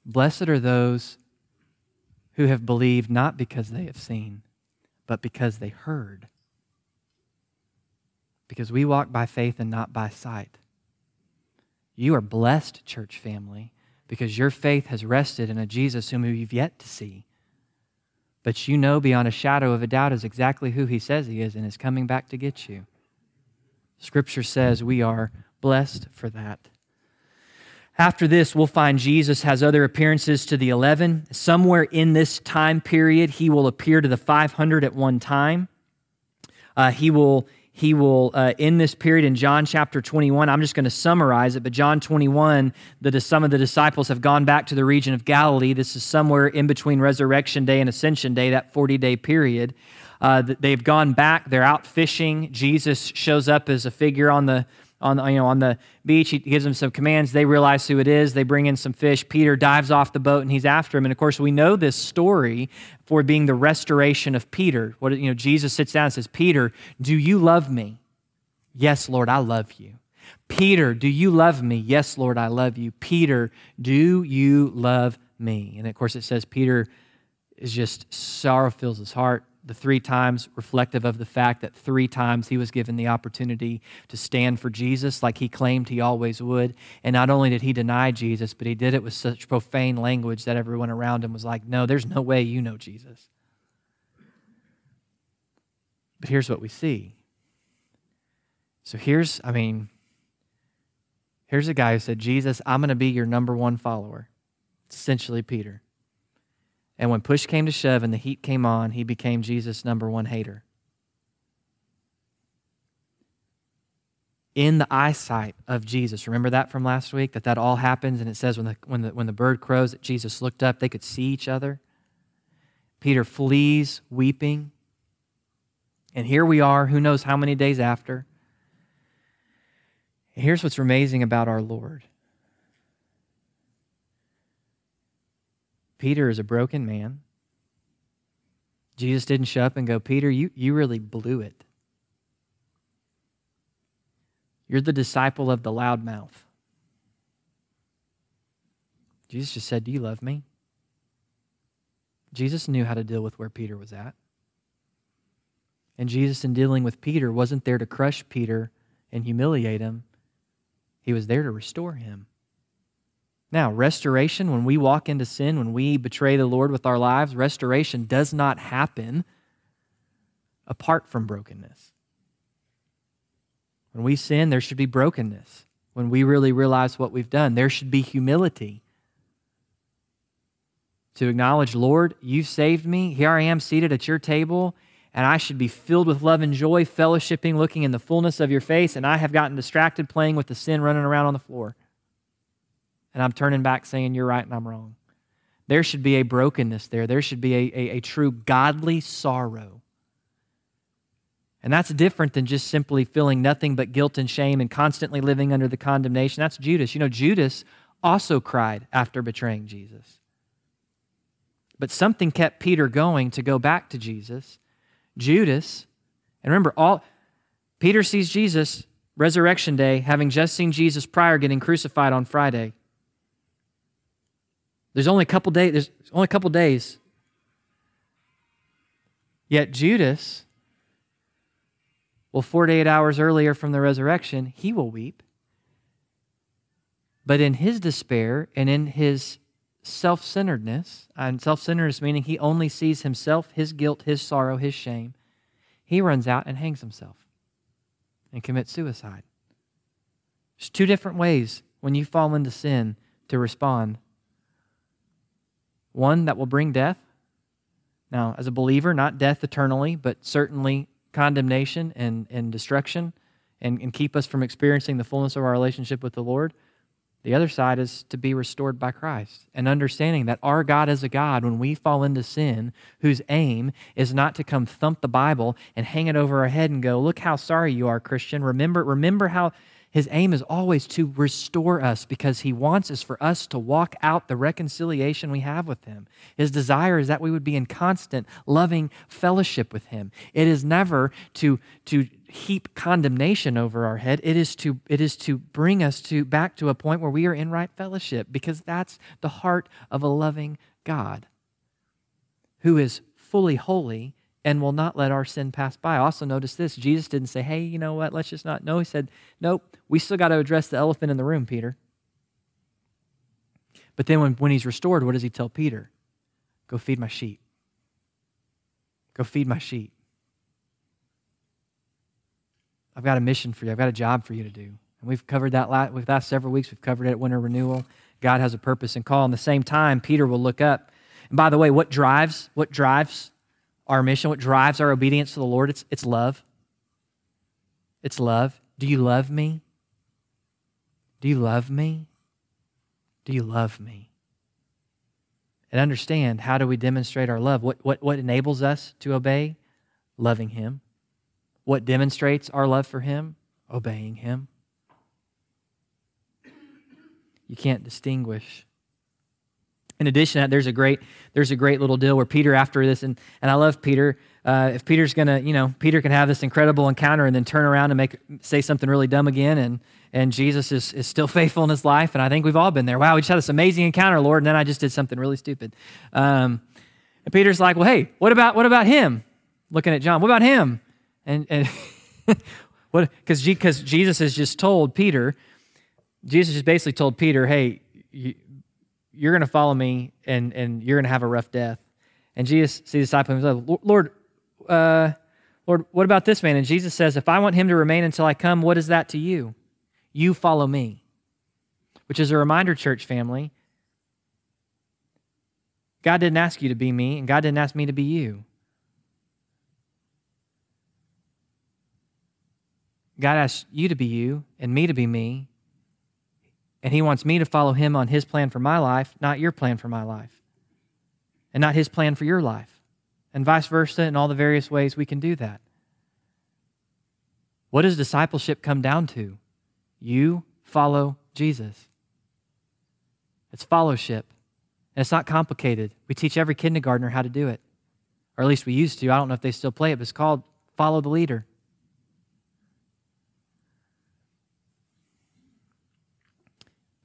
Blessed are those who have believed not because they have seen, but because they heard. Because we walk by faith and not by sight. You are blessed, church family, because your faith has rested in a Jesus whom you've yet to see. But you know beyond a shadow of a doubt is exactly who he says he is and is coming back to get you. Scripture says we are blessed for that. After this, we'll find Jesus has other appearances to the 11. Somewhere in this time period, he will appear to the 500 at one time. Uh, he will he will, uh, in this period in John chapter 21, I'm just going to summarize it, but John 21, the, some of the disciples have gone back to the region of Galilee. This is somewhere in between Resurrection Day and Ascension Day, that 40 day period. Uh, they've gone back, they're out fishing. Jesus shows up as a figure on the on, you know, on the beach. He gives them some commands. They realize who it is. They bring in some fish. Peter dives off the boat and he's after him. And of course, we know this story for being the restoration of Peter. What you know, Jesus sits down and says, "Peter, do you love me?" "Yes, Lord, I love you." "Peter, do you love me?" "Yes, Lord, I love you." "Peter, do you love me?" And of course, it says Peter is just sorrow fills his heart the three times reflective of the fact that three times he was given the opportunity to stand for Jesus like he claimed he always would. And not only did he deny Jesus, but he did it with such profane language that everyone around him was like, No, there's no way you know Jesus. But here's what we see. So here's, I mean, here's a guy who said, Jesus, I'm going to be your number one follower. It's essentially Peter. And when push came to shove and the heat came on, he became Jesus' number one hater. In the eyesight of Jesus. Remember that from last week? That that all happens, and it says when the, when the, when the bird crows that Jesus looked up, they could see each other. Peter flees weeping. And here we are, who knows how many days after. here's what's amazing about our Lord Peter is a broken man. Jesus didn't show up and go, Peter, you, you really blew it. You're the disciple of the loudmouth. Jesus just said, Do you love me? Jesus knew how to deal with where Peter was at. And Jesus, in dealing with Peter, wasn't there to crush Peter and humiliate him, he was there to restore him. Now, restoration, when we walk into sin, when we betray the Lord with our lives, restoration does not happen apart from brokenness. When we sin, there should be brokenness. When we really realize what we've done, there should be humility to acknowledge, Lord, you've saved me. Here I am seated at your table, and I should be filled with love and joy, fellowshipping, looking in the fullness of your face, and I have gotten distracted playing with the sin running around on the floor. And I'm turning back saying, You're right and I'm wrong. There should be a brokenness there. There should be a, a, a true godly sorrow. And that's different than just simply feeling nothing but guilt and shame and constantly living under the condemnation. That's Judas. You know, Judas also cried after betraying Jesus. But something kept Peter going to go back to Jesus. Judas, and remember, all Peter sees Jesus resurrection day, having just seen Jesus prior getting crucified on Friday. There's only a couple days. There's only a couple days. Yet Judas, well, 48 hours earlier from the resurrection, he will weep. But in his despair and in his self centeredness, and self centeredness meaning he only sees himself, his guilt, his sorrow, his shame, he runs out and hangs himself and commits suicide. There's two different ways when you fall into sin to respond one that will bring death. Now, as a believer, not death eternally, but certainly condemnation and, and destruction and, and keep us from experiencing the fullness of our relationship with the Lord. The other side is to be restored by Christ and understanding that our God is a God, when we fall into sin, whose aim is not to come thump the Bible and hang it over our head and go, Look how sorry you are, Christian. Remember, remember how his aim is always to restore us because he wants us for us to walk out the reconciliation we have with him. His desire is that we would be in constant, loving fellowship with him. It is never to, to heap condemnation over our head. It is to it is to bring us to back to a point where we are in right fellowship because that's the heart of a loving God who is fully holy and will not let our sin pass by. Also notice this, Jesus didn't say, "Hey, you know what? Let's just not." No, he said, "Nope, we still got to address the elephant in the room, Peter." But then when, when he's restored, what does he tell Peter? Go feed my sheep. Go feed my sheep. I've got a mission for you. I've got a job for you to do. And we've covered that last, with last several weeks. We've covered it at Winter Renewal. God has a purpose and call. And the same time, Peter will look up. And by the way, what drives what drives our mission? What drives our obedience to the Lord? It's, it's love. It's love. Do you love me? Do you love me? Do you love me? And understand how do we demonstrate our love? What, what, what enables us to obey? Loving Him. What demonstrates our love for Him? Obeying Him. You can't distinguish. In addition to that, there's a great there's a great little deal where Peter after this, and, and I love Peter. Uh, if Peter's gonna, you know, Peter can have this incredible encounter and then turn around and make say something really dumb again, and and Jesus is, is still faithful in his life. And I think we've all been there. Wow, we just had this amazing encounter, Lord, and then I just did something really stupid. Um, and Peter's like, well, hey, what about what about him? Looking at John, what about him? And, and what, because because Jesus has just told Peter, Jesus just basically told Peter, hey, you, you're going to follow me and, and you're going to have a rough death. And Jesus sees the disciple and says, Lord, uh, Lord, what about this man? And Jesus says, if I want him to remain until I come, what is that to you? You follow me. Which is a reminder, church family. God didn't ask you to be me, and God didn't ask me to be you. God asks you to be you and me to be me. And He wants me to follow Him on His plan for my life, not your plan for my life, and not His plan for your life, and vice versa, in all the various ways we can do that. What does discipleship come down to? You follow Jesus. It's fellowship. And it's not complicated. We teach every kindergartner how to do it. Or at least we used to. I don't know if they still play it, but it's called follow the leader.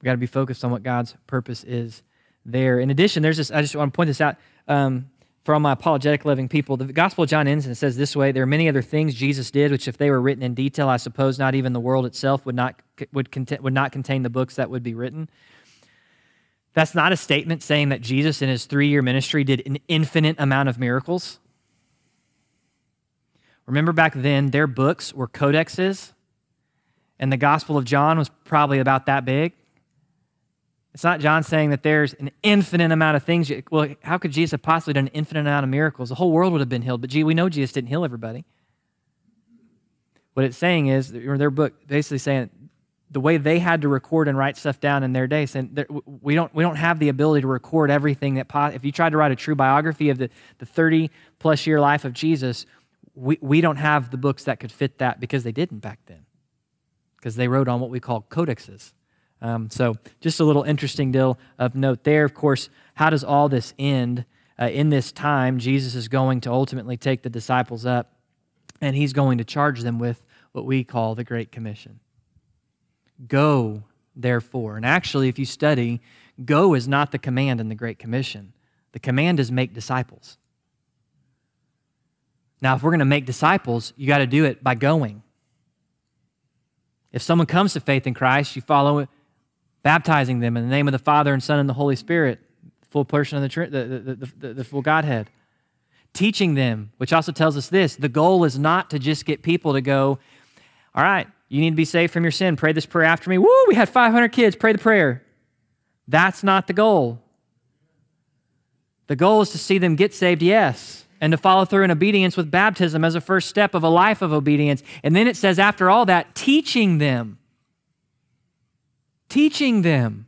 We've got to be focused on what God's purpose is there. In addition, there's this, I just want to point this out um, for all my apologetic loving people. The Gospel of John ends and says this way There are many other things Jesus did, which if they were written in detail, I suppose not even the world itself would not, would, contain, would not contain the books that would be written. That's not a statement saying that Jesus in his three year ministry did an infinite amount of miracles. Remember back then, their books were codexes, and the Gospel of John was probably about that big. It's not John saying that there's an infinite amount of things. Well, how could Jesus have possibly done an infinite amount of miracles? The whole world would have been healed. But gee, we know Jesus didn't heal everybody. What it's saying is, or their book basically saying the way they had to record and write stuff down in their day, saying we don't, we don't have the ability to record everything that, if you tried to write a true biography of the, the 30 plus year life of Jesus, we, we don't have the books that could fit that because they didn't back then, because they wrote on what we call codexes. Um, so, just a little interesting deal of note there. Of course, how does all this end? Uh, in this time, Jesus is going to ultimately take the disciples up and he's going to charge them with what we call the Great Commission. Go, therefore. And actually, if you study, go is not the command in the Great Commission. The command is make disciples. Now, if we're going to make disciples, you got to do it by going. If someone comes to faith in Christ, you follow it baptizing them in the name of the Father and Son and the Holy Spirit, full person of the, the, the, the, the full Godhead. Teaching them, which also tells us this the goal is not to just get people to go, all right, you need to be saved from your sin. Pray this prayer after me. Woo, we had 500 kids. Pray the prayer. That's not the goal. The goal is to see them get saved, yes, and to follow through in obedience with baptism as a first step of a life of obedience. And then it says, after all that, teaching them teaching them.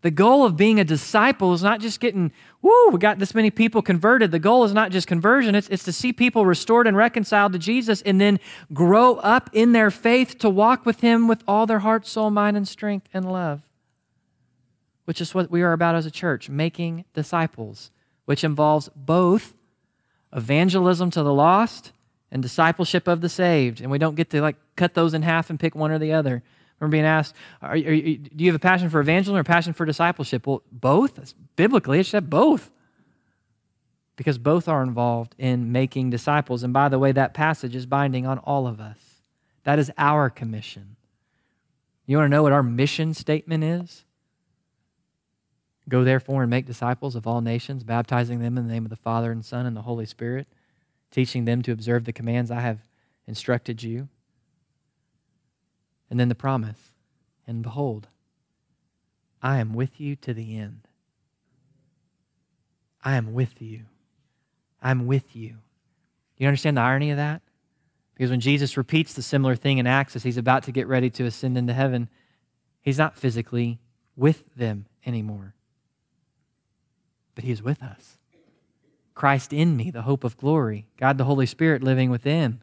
The goal of being a disciple is not just getting, woo, we got this many people converted. The goal is not just conversion, it's, it's to see people restored and reconciled to Jesus and then grow up in their faith to walk with Him with all their heart, soul, mind, and strength and love, which is what we are about as a church, making disciples, which involves both evangelism to the lost and discipleship of the saved. And we don't get to like cut those in half and pick one or the other. Remember being asked, are, are you, do you have a passion for evangelism or a passion for discipleship? Well, both. Biblically, it should both. Because both are involved in making disciples. And by the way, that passage is binding on all of us. That is our commission. You want to know what our mission statement is? Go therefore and make disciples of all nations, baptizing them in the name of the Father and Son and the Holy Spirit, teaching them to observe the commands I have instructed you. And then the promise And behold, I am with you to the end. I am with you. I'm with you. Do you understand the irony of that? Because when Jesus repeats the similar thing in Acts as he's about to get ready to ascend into heaven, he's not physically with them anymore. But he is with us. Christ in me, the hope of glory. God the Holy Spirit living within.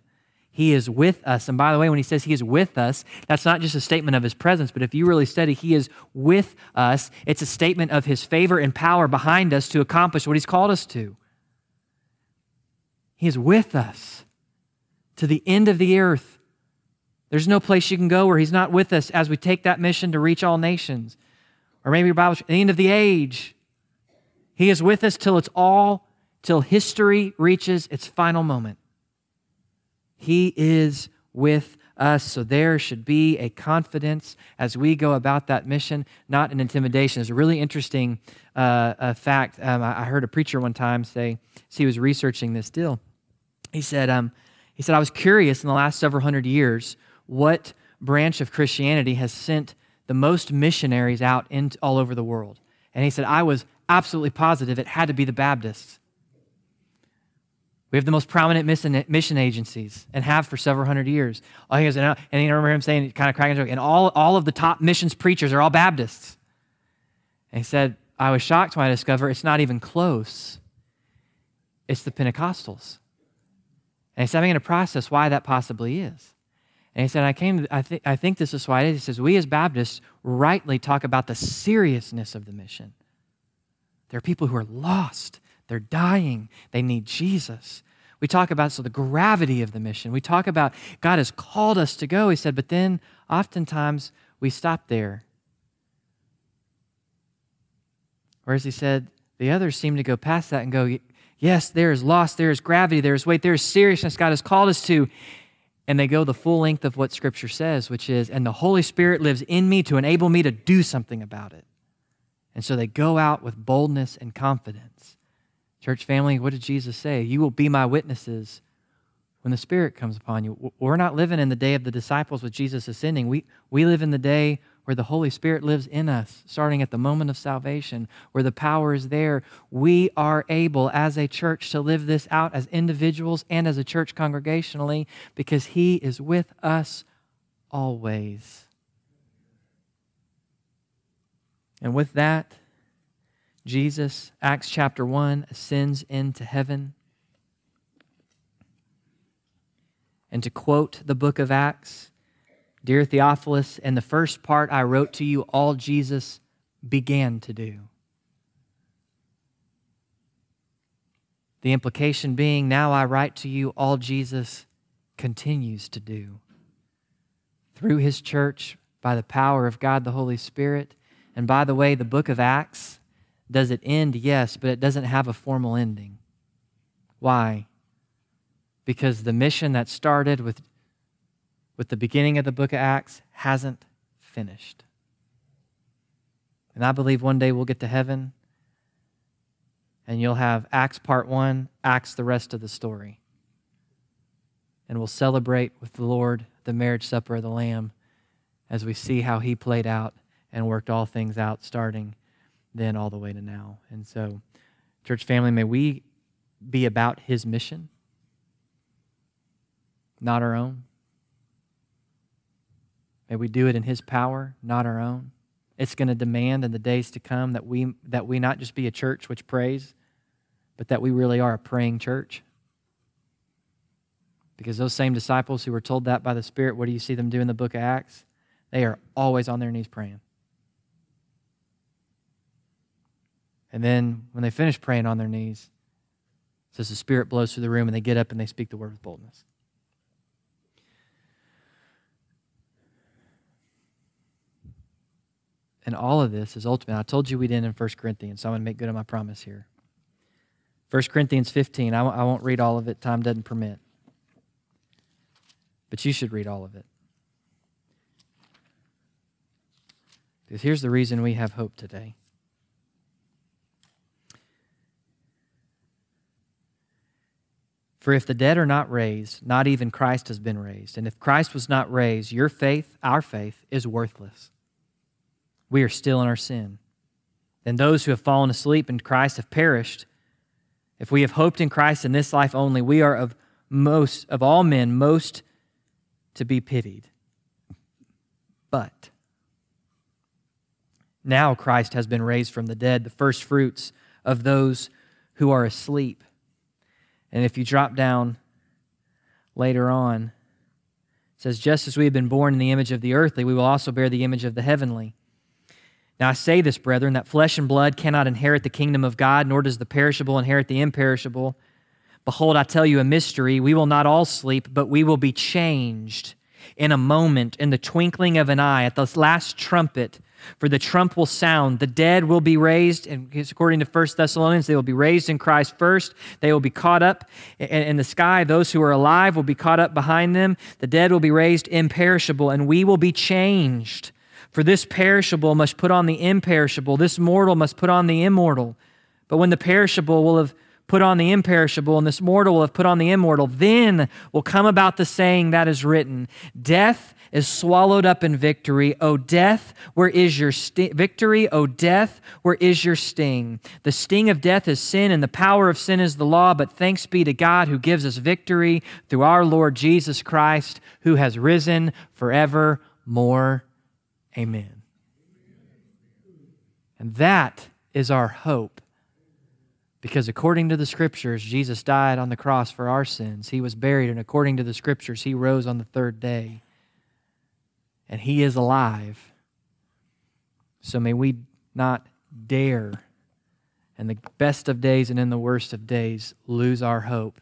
He is with us. And by the way, when he says he is with us, that's not just a statement of his presence, but if you really study, he is with us. It's a statement of his favor and power behind us to accomplish what he's called us to. He is with us to the end of the earth. There's no place you can go where he's not with us as we take that mission to reach all nations. Or maybe your Bible, the end of the age. He is with us till it's all, till history reaches its final moment. He is with us. So there should be a confidence as we go about that mission, not an intimidation. It's a really interesting uh, fact. Um, I, heard a preacher one time say, as he was researching this deal, he said, um, he said, I was curious in the last several hundred years what branch of Christianity has sent the most missionaries out into, all over the world. And he said, I was absolutely positive it had to be the Baptists. We have the most prominent mission agencies and have for several hundred years. Oh, he goes, and I remember him saying, kind of cracking joke, and all, all of the top missions preachers are all Baptists. And he said, I was shocked when I discovered it's not even close. It's the Pentecostals. And he said, I'm going to process why that possibly is. And he said, I came, I, th- I think this is why it is. He says, we as Baptists rightly talk about the seriousness of the mission. There are people who are lost they're dying. They need Jesus. We talk about so the gravity of the mission. We talk about God has called us to go. He said, but then oftentimes we stop there. Whereas he said, the others seem to go past that and go, yes, there is loss, there is gravity, there is weight, there is seriousness God has called us to. And they go the full length of what Scripture says, which is, and the Holy Spirit lives in me to enable me to do something about it. And so they go out with boldness and confidence. Church family, what did Jesus say? You will be my witnesses when the Spirit comes upon you. We're not living in the day of the disciples with Jesus ascending. We, we live in the day where the Holy Spirit lives in us, starting at the moment of salvation, where the power is there, we are able as a church to live this out as individuals and as a church congregationally because He is with us always. And with that, Jesus, Acts chapter 1, ascends into heaven. And to quote the book of Acts, Dear Theophilus, in the first part I wrote to you all Jesus began to do. The implication being, now I write to you all Jesus continues to do. Through his church, by the power of God the Holy Spirit. And by the way, the book of Acts, does it end? Yes, but it doesn't have a formal ending. Why? Because the mission that started with with the beginning of the book of Acts hasn't finished. And I believe one day we'll get to heaven and you'll have Acts part one, Acts the rest of the story. And we'll celebrate with the Lord the marriage supper of the Lamb as we see how he played out and worked all things out, starting then all the way to now. And so, church family, may we be about his mission, not our own. May we do it in His power, not our own. It's going to demand in the days to come that we, that we not just be a church which prays, but that we really are a praying church. Because those same disciples who were told that by the Spirit, what do you see them do in the book of Acts? They are always on their knees praying. And then when they finish praying on their knees, says the Spirit blows through the room and they get up and they speak the word with boldness. And all of this is ultimate. I told you we'd end in 1 Corinthians, so I'm going to make good on my promise here. 1 Corinthians 15. I w- I won't read all of it, time doesn't permit. But you should read all of it. Because here's the reason we have hope today. For if the dead are not raised, not even Christ has been raised. And if Christ was not raised, your faith, our faith, is worthless we are still in our sin. Then those who have fallen asleep in Christ have perished. If we have hoped in Christ in this life only, we are of most of all men most to be pitied. But now Christ has been raised from the dead, the first fruits of those who are asleep. And if you drop down later on, it says, Just as we have been born in the image of the earthly, we will also bear the image of the heavenly. Now I say this, brethren, that flesh and blood cannot inherit the kingdom of God, nor does the perishable inherit the imperishable. Behold, I tell you a mystery. We will not all sleep, but we will be changed in a moment, in the twinkling of an eye, at the last trumpet. For the trump will sound, the dead will be raised, and according to 1 Thessalonians, they will be raised in Christ first. They will be caught up in the sky. Those who are alive will be caught up behind them. The dead will be raised imperishable, and we will be changed. For this perishable must put on the imperishable, this mortal must put on the immortal. But when the perishable will have put on the imperishable, and this mortal will have put on the immortal, then will come about the saying that is written Death is swallowed up in victory. O death, where is your victory? O death, where is your sting? The sting of death is sin, and the power of sin is the law. But thanks be to God who gives us victory through our Lord Jesus Christ, who has risen forevermore. Amen. And that is our hope. Because according to the scriptures, Jesus died on the cross for our sins. He was buried, and according to the scriptures, he rose on the third day. And he is alive. So may we not dare, in the best of days and in the worst of days, lose our hope.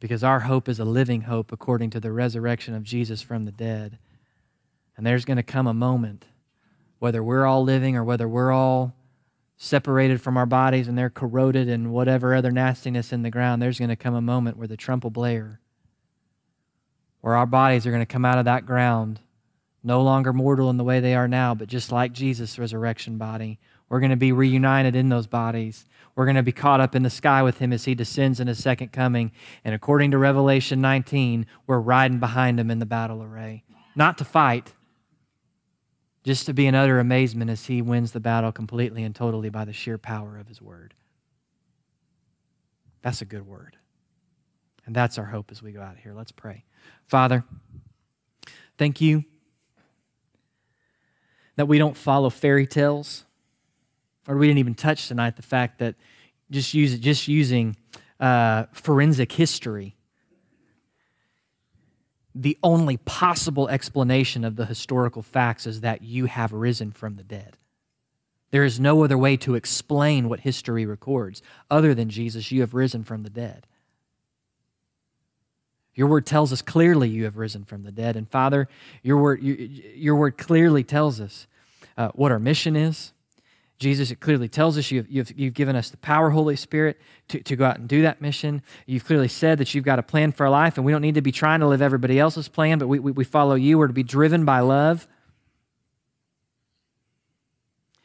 Because our hope is a living hope according to the resurrection of Jesus from the dead. And there's going to come a moment, whether we're all living or whether we're all separated from our bodies and they're corroded and whatever other nastiness in the ground, there's going to come a moment where the trump will blare, where our bodies are going to come out of that ground, no longer mortal in the way they are now, but just like Jesus' resurrection body. We're going to be reunited in those bodies. We're going to be caught up in the sky with him as he descends in his second coming. And according to Revelation 19, we're riding behind him in the battle array. Not to fight, just to be in utter amazement as he wins the battle completely and totally by the sheer power of his word. That's a good word. And that's our hope as we go out here. Let's pray. Father, thank you that we don't follow fairy tales, or we didn't even touch tonight the fact that just, use, just using uh, forensic history the only possible explanation of the historical facts is that you have risen from the dead. There is no other way to explain what history records other than Jesus, you have risen from the dead. Your word tells us clearly you have risen from the dead. And Father, your word, your, your word clearly tells us uh, what our mission is, Jesus, it clearly tells us you've, you've, you've given us the power, Holy Spirit, to, to go out and do that mission. You've clearly said that you've got a plan for our life, and we don't need to be trying to live everybody else's plan, but we, we, we follow you. We're to be driven by love.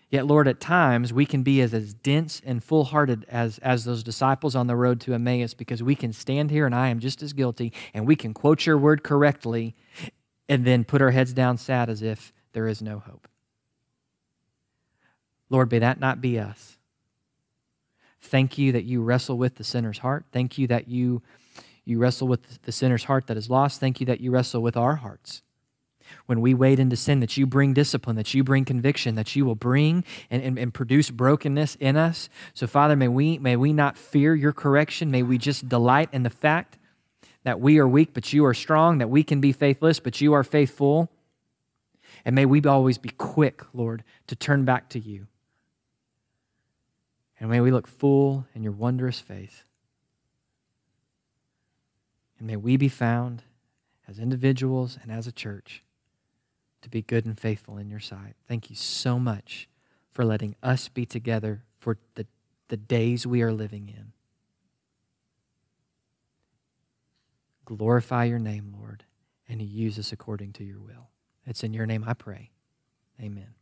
Yet, Lord, at times we can be as, as dense and full hearted as, as those disciples on the road to Emmaus because we can stand here and I am just as guilty, and we can quote your word correctly and then put our heads down sad as if there is no hope. Lord, may that not be us. Thank you that you wrestle with the sinner's heart. Thank you that you, you wrestle with the sinner's heart that is lost. Thank you that you wrestle with our hearts. When we wade into sin, that you bring discipline, that you bring conviction, that you will bring and, and, and produce brokenness in us. So, Father, may we, may we not fear your correction. May we just delight in the fact that we are weak, but you are strong, that we can be faithless, but you are faithful. And may we always be quick, Lord, to turn back to you. And may we look full in your wondrous face. And may we be found as individuals and as a church to be good and faithful in your sight. Thank you so much for letting us be together for the, the days we are living in. Glorify your name, Lord, and use us according to your will. It's in your name I pray. Amen.